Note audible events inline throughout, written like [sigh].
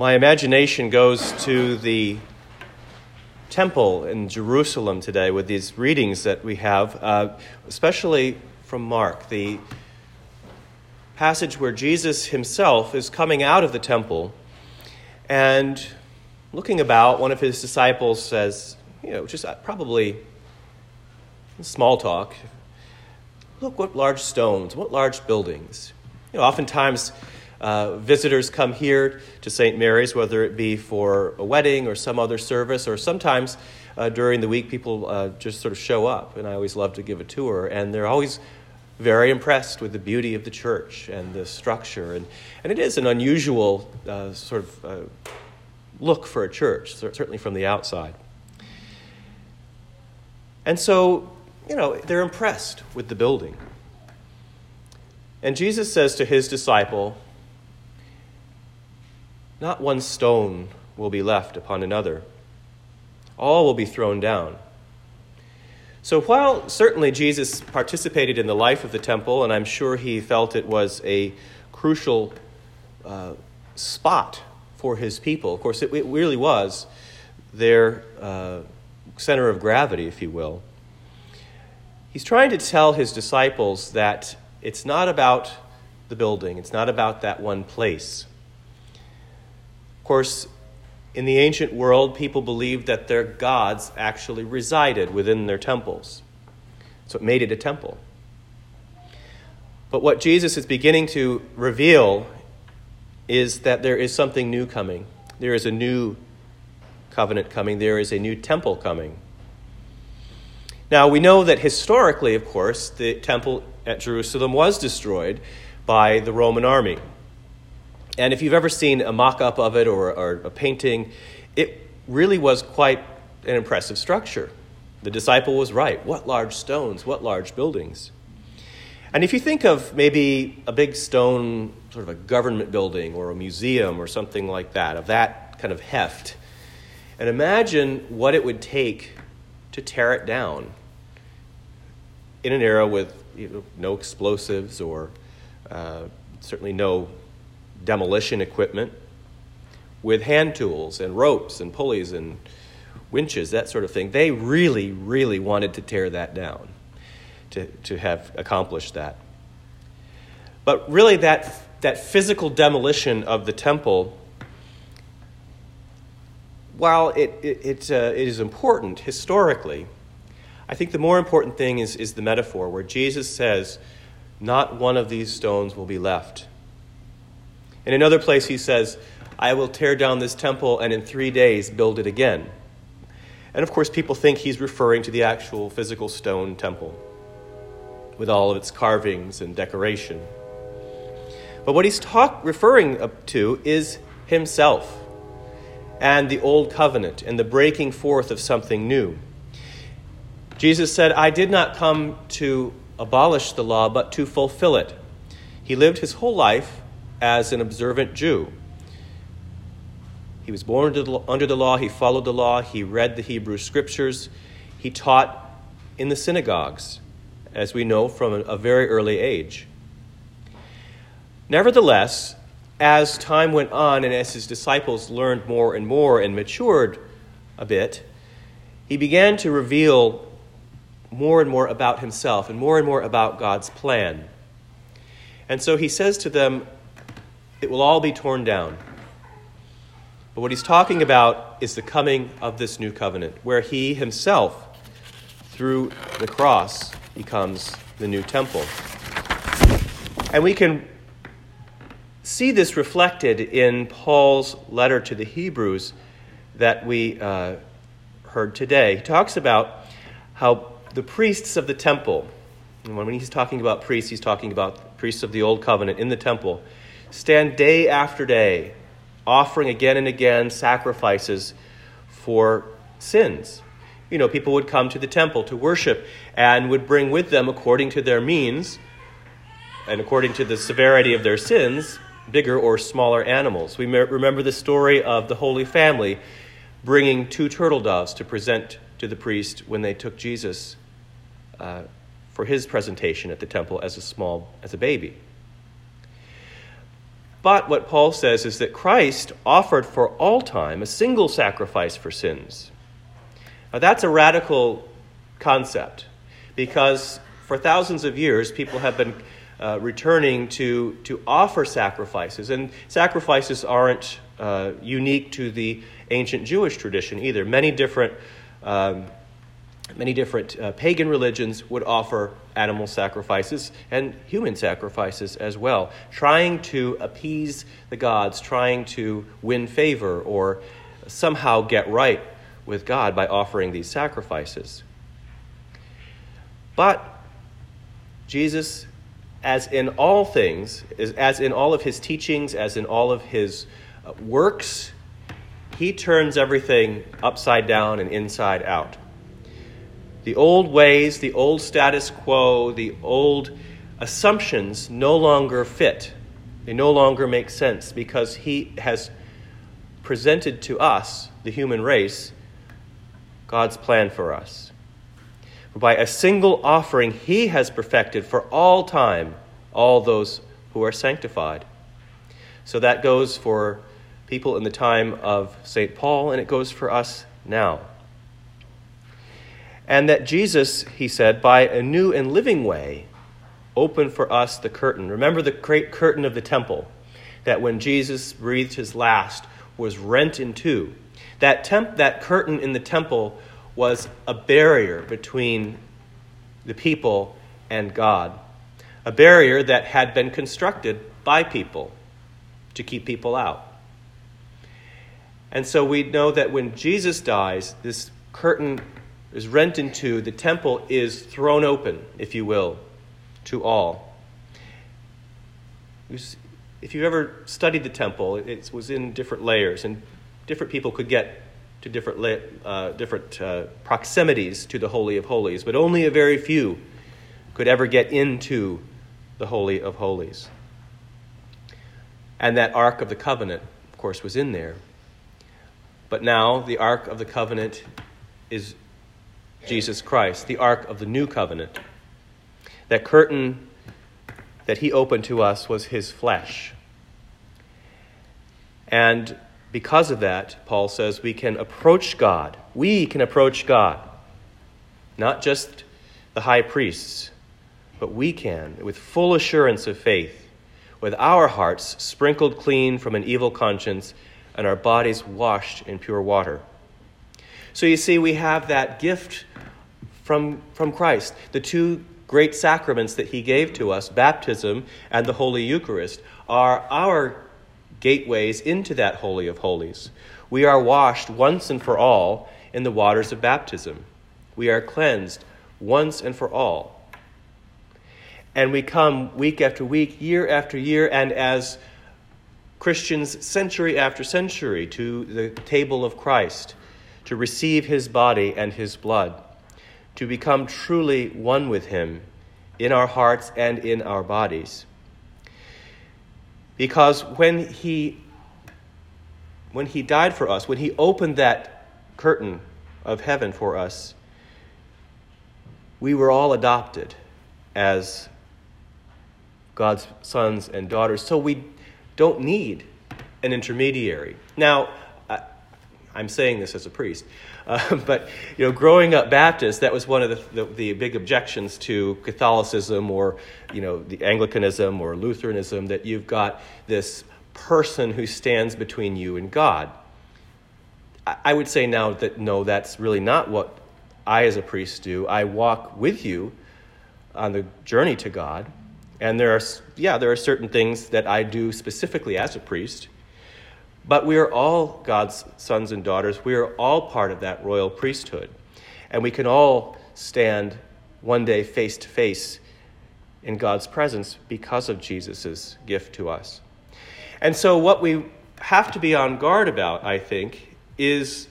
my imagination goes to the temple in Jerusalem today with these readings that we have, uh, especially from Mark, the passage where Jesus himself is coming out of the temple and looking about. One of his disciples says, you know, just probably small talk. Look what large stones, what large buildings. You know, oftentimes uh, visitors come here to St. Mary's, whether it be for a wedding or some other service, or sometimes uh, during the week people uh, just sort of show up, and I always love to give a tour, and they're always very impressed with the beauty of the church and the structure, and, and it is an unusual uh, sort of uh, look for a church, certainly from the outside. And so, you know, they're impressed with the building. And Jesus says to his disciple, not one stone will be left upon another. All will be thrown down. So, while certainly Jesus participated in the life of the temple, and I'm sure he felt it was a crucial uh, spot for his people, of course, it, it really was their uh, center of gravity, if you will. He's trying to tell his disciples that it's not about the building, it's not about that one place course, in the ancient world, people believed that their gods actually resided within their temples. So it made it a temple. But what Jesus is beginning to reveal is that there is something new coming. There is a new covenant coming. There is a new temple coming. Now, we know that historically, of course, the temple at Jerusalem was destroyed by the Roman army. And if you've ever seen a mock up of it or, or a painting, it really was quite an impressive structure. The disciple was right. What large stones, what large buildings. And if you think of maybe a big stone, sort of a government building or a museum or something like that, of that kind of heft, and imagine what it would take to tear it down in an era with you know, no explosives or uh, certainly no demolition equipment with hand tools and ropes and pulleys and winches, that sort of thing. They really, really wanted to tear that down to, to have accomplished that. But really, that, that physical demolition of the temple, while it, it, it, uh, it is important historically, I think the more important thing is, is the metaphor where Jesus says, Not one of these stones will be left. In another place, he says, I will tear down this temple and in three days build it again. And of course, people think he's referring to the actual physical stone temple with all of its carvings and decoration. But what he's talk, referring to is himself and the old covenant and the breaking forth of something new. Jesus said, I did not come to abolish the law, but to fulfill it. He lived his whole life as an observant Jew. He was born under the law, he followed the law, he read the Hebrew scriptures, he taught in the synagogues, as we know from a very early age. Nevertheless, as time went on and as his disciples learned more and more and matured a bit, he began to reveal more and more about himself and more and more about God's plan. And so he says to them, it will all be torn down. But what he's talking about is the coming of this new covenant, where he himself, through the cross, becomes the new temple. And we can see this reflected in Paul's letter to the Hebrews that we uh, heard today. He talks about how the priests of the temple, and when he's talking about priests, he's talking about priests of the old covenant in the temple stand day after day, offering again and again sacrifices for sins. You know, people would come to the temple to worship and would bring with them, according to their means and according to the severity of their sins, bigger or smaller animals. We remember the story of the Holy Family bringing two turtle doves to present to the priest when they took Jesus uh, for his presentation at the temple as a small as a baby. But what Paul says is that Christ offered for all time a single sacrifice for sins. Now, that's a radical concept because for thousands of years people have been uh, returning to, to offer sacrifices. And sacrifices aren't uh, unique to the ancient Jewish tradition either. Many different, um, many different uh, pagan religions would offer animal sacrifices and human sacrifices as well, trying to appease the gods, trying to win favor or somehow get right with God by offering these sacrifices. But Jesus, as in all things, as in all of his teachings, as in all of his uh, works, he turns everything upside down and inside out. The old ways, the old status quo, the old assumptions no longer fit. They no longer make sense because he has presented to us, the human race, God's plan for us. For By a single offering, he has perfected for all time all those who are sanctified. So that goes for people in the time of St. Paul, and it goes for us now. And that Jesus, he said, by a new and living way, opened for us the curtain. Remember the great curtain of the temple that when Jesus breathed his last was rent in two. That, temp- that curtain in the temple was a barrier between the people and God, a barrier that had been constructed by people to keep people out. And so we know that when Jesus dies, this curtain is rent in two, the temple is thrown open, if you will, to all. If you ever studied the temple, it was in different layers, and different people could get to different, uh, different uh, proximities to the Holy of Holies, but only a very few could ever get into the Holy of Holies. And that Ark of the Covenant, of course, was in there. But now the Ark of the Covenant is Jesus Christ, the Ark of the New Covenant. That curtain that he opened to us was his flesh. And because of that, Paul says, we can approach God. We can approach God. Not just the high priests, but we can, with full assurance of faith, with our hearts sprinkled clean from an evil conscience and our bodies washed in pure water. So you see, we have that gift from, from Christ. The two great sacraments that he gave to us, baptism and the Holy Eucharist, are our gateways into that Holy of Holies. We are washed once and for all in the waters of baptism. We are cleansed once and for all. And we come week after week, year after year, and as Christians century after century to the table of Christ to receive his body and his blood, to become truly one with him in our hearts and in our bodies. Because when he when he died for us, when he opened that curtain of heaven for us, we were all adopted as God's sons and daughters. So we don't need an intermediary. Now, I'm saying this as a priest, uh, [laughs] but you know, growing up Baptist, that was one of the, the, the, big objections to Catholicism or you know, the Anglicanism or Lutheranism that you've got this person who stands between you and God. I, I would say now that no, that's really not what I as a priest do. I walk with you on the journey to God, and there are, yeah, there are certain things that I do specifically as a priest. But we are all God's sons and daughters. We are all part of that royal priesthood. And we can all stand one day face to face in God's presence because of Jesus' gift to us. And so, what we have to be on guard about, I think, is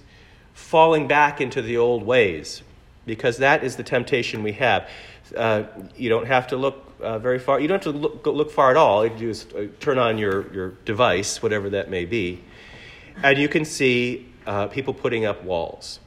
falling back into the old ways, because that is the temptation we have. Uh, you don't have to look uh, very far. You don't have to look, look far at all. You just uh, turn on your, your device, whatever that may be, and you can see uh, people putting up walls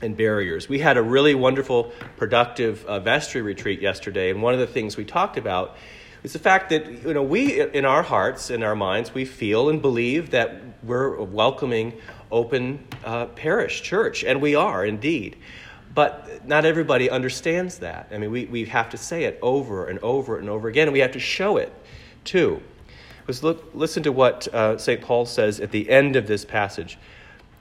and barriers. We had a really wonderful, productive uh, vestry retreat yesterday, and one of the things we talked about It's the fact that you know we in our hearts, in our minds, we feel and believe that we're a welcoming, open uh, parish church, and we are indeed. But not everybody understands that. I mean, we, we have to say it over and over and over again, and we have to show it too. Let's look, listen to what uh, St. Paul says at the end of this passage.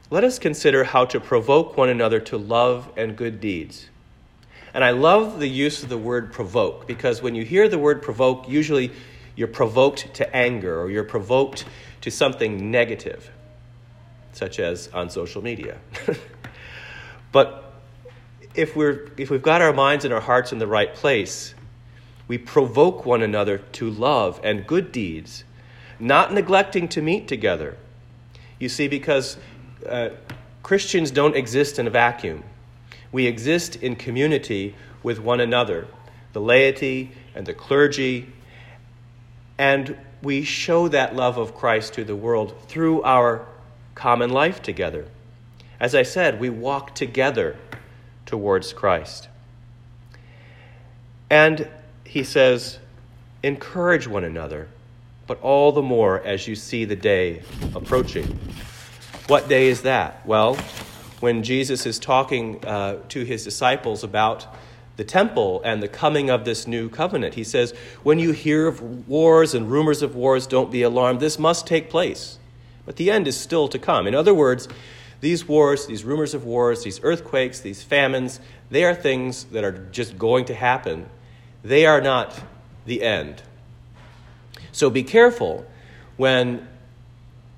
Let us consider how to provoke one another to love and good deeds and I love the use of the word provoke because when you hear the word provoke, usually you're provoked to anger or you're provoked to something negative, such as on social media. [laughs] but if, we're, if we've got our minds and our hearts in the right place, we provoke one another to love and good deeds, not neglecting to meet together. You see, because uh, Christians don't exist in a vacuum. We exist in community with one another, the laity and the clergy, and we show that love of Christ to the world through our common life together. As I said, we walk together towards Christ. And he says, encourage one another, but all the more as you see the day approaching. What day is that? Well, when Jesus is talking uh, to his disciples about the temple and the coming of this new covenant. He says, When you hear of wars and rumors of wars, don't be alarmed. This must take place. But the end is still to come. In other words, these wars, these rumors of wars, these earthquakes, these famines, they are things that are just going to happen. They are not the end. So be careful when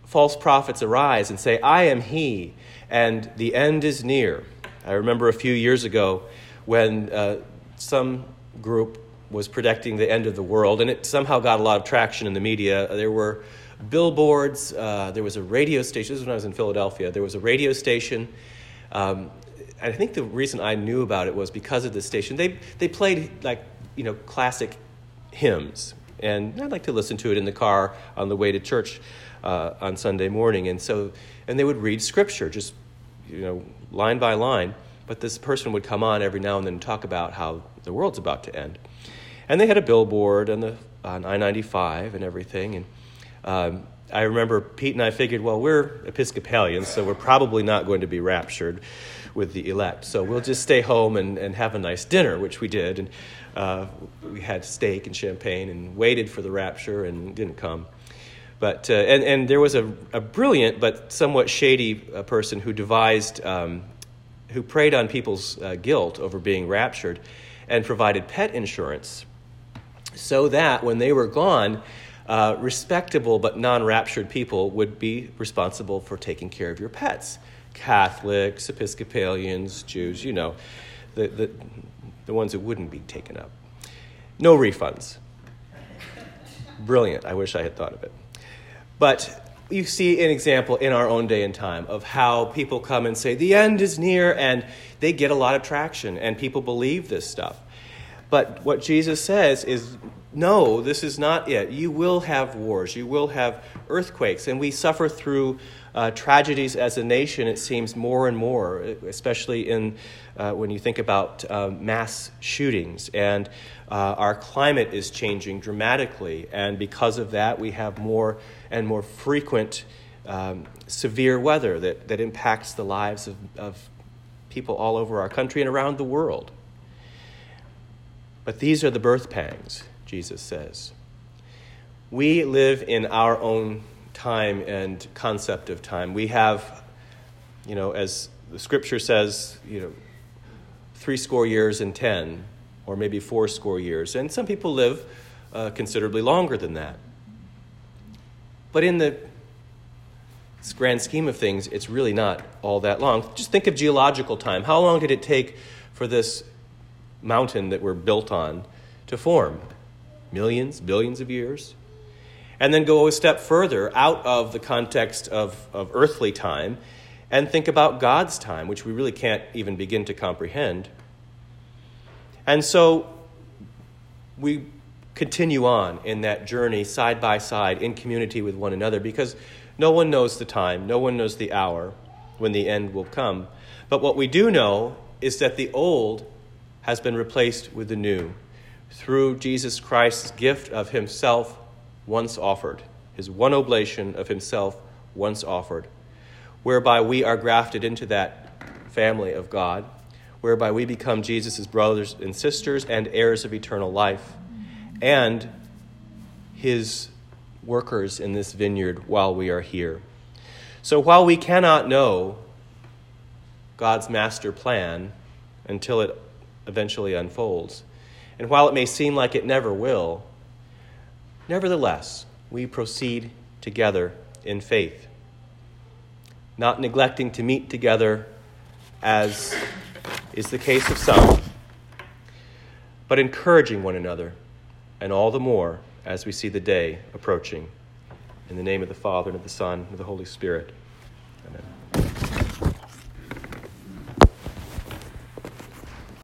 false prophets arise and say, I am he, and the end is near. I remember a few years ago when uh, some group was predicting the end of the world, and it somehow got a lot of traction in the media. There were billboards, uh, there was a radio station. This is when I was in Philadelphia. There was a radio station. Um, I think the reason I knew about it was because of this station. They, they played like, you know, classic hymns, and I'd like to listen to it in the car on the way to church uh, on Sunday morning. And so, and they would read scripture, just you know, line by line. But this person would come on every now and then and talk about how the world's about to end. And they had a billboard on the on I ninety five and everything. And um, I remember Pete and I figured, well, we're Episcopalians, so we're probably not going to be raptured with the elect. So we'll just stay home and, and have a nice dinner, which we did. And uh, we had steak and champagne and waited for the rapture and didn't come. But, uh, and, and there was a, a brilliant but somewhat shady uh, person who devised, um, who preyed on people's uh, guilt over being raptured and provided pet insurance so that when they were gone, uh, respectable but non raptured people would be responsible for taking care of your pets. Catholics, Episcopalians, Jews, you know, the, the, the ones that wouldn't be taken up. No refunds. Brilliant. I wish I had thought of it. But you see an example in our own day and time of how people come and say, the end is near, and they get a lot of traction, and people believe this stuff. But what Jesus says is, no, this is not it. You will have wars, you will have earthquakes, and we suffer through uh, tragedies as a nation, it seems, more and more, especially in, uh, when you think about uh, mass shootings. And uh, our climate is changing dramatically, and because of that, we have more and more frequent um, severe weather that, that impacts the lives of, of people all over our country and around the world. But these are the birth pangs, Jesus says. We live in our own time and concept of time. We have, you know, as the scripture says, you know, three score years and ten, or maybe four score years. And some people live uh, considerably longer than that. But in the grand scheme of things, it's really not all that long. Just think of geological time. How long did it take for this mountain that we're built on to form? Millions, billions of years? And then go a step further out of the context of, of earthly time and think about God's time, which we really can't even begin to comprehend. And so we continue on in that journey side by side in community with one another because no one knows the time, no one knows the hour when the end will come. But what we do know is that the old has been replaced with the new through Jesus Christ's gift of himself once offered, his one oblation of himself once offered, whereby we are grafted into that family of God, whereby we become Jesus' brothers and sisters and heirs of eternal life, and his workers in this vineyard while we are here. So while we cannot know God's master plan until it eventually unfolds, and while it may seem like it never will, nevertheless, we proceed together in faith, not neglecting to meet together as is the case of some, but encouraging one another, and all the more as we see the day approaching. In the name of the Father, and of the Son, and of the Holy Spirit.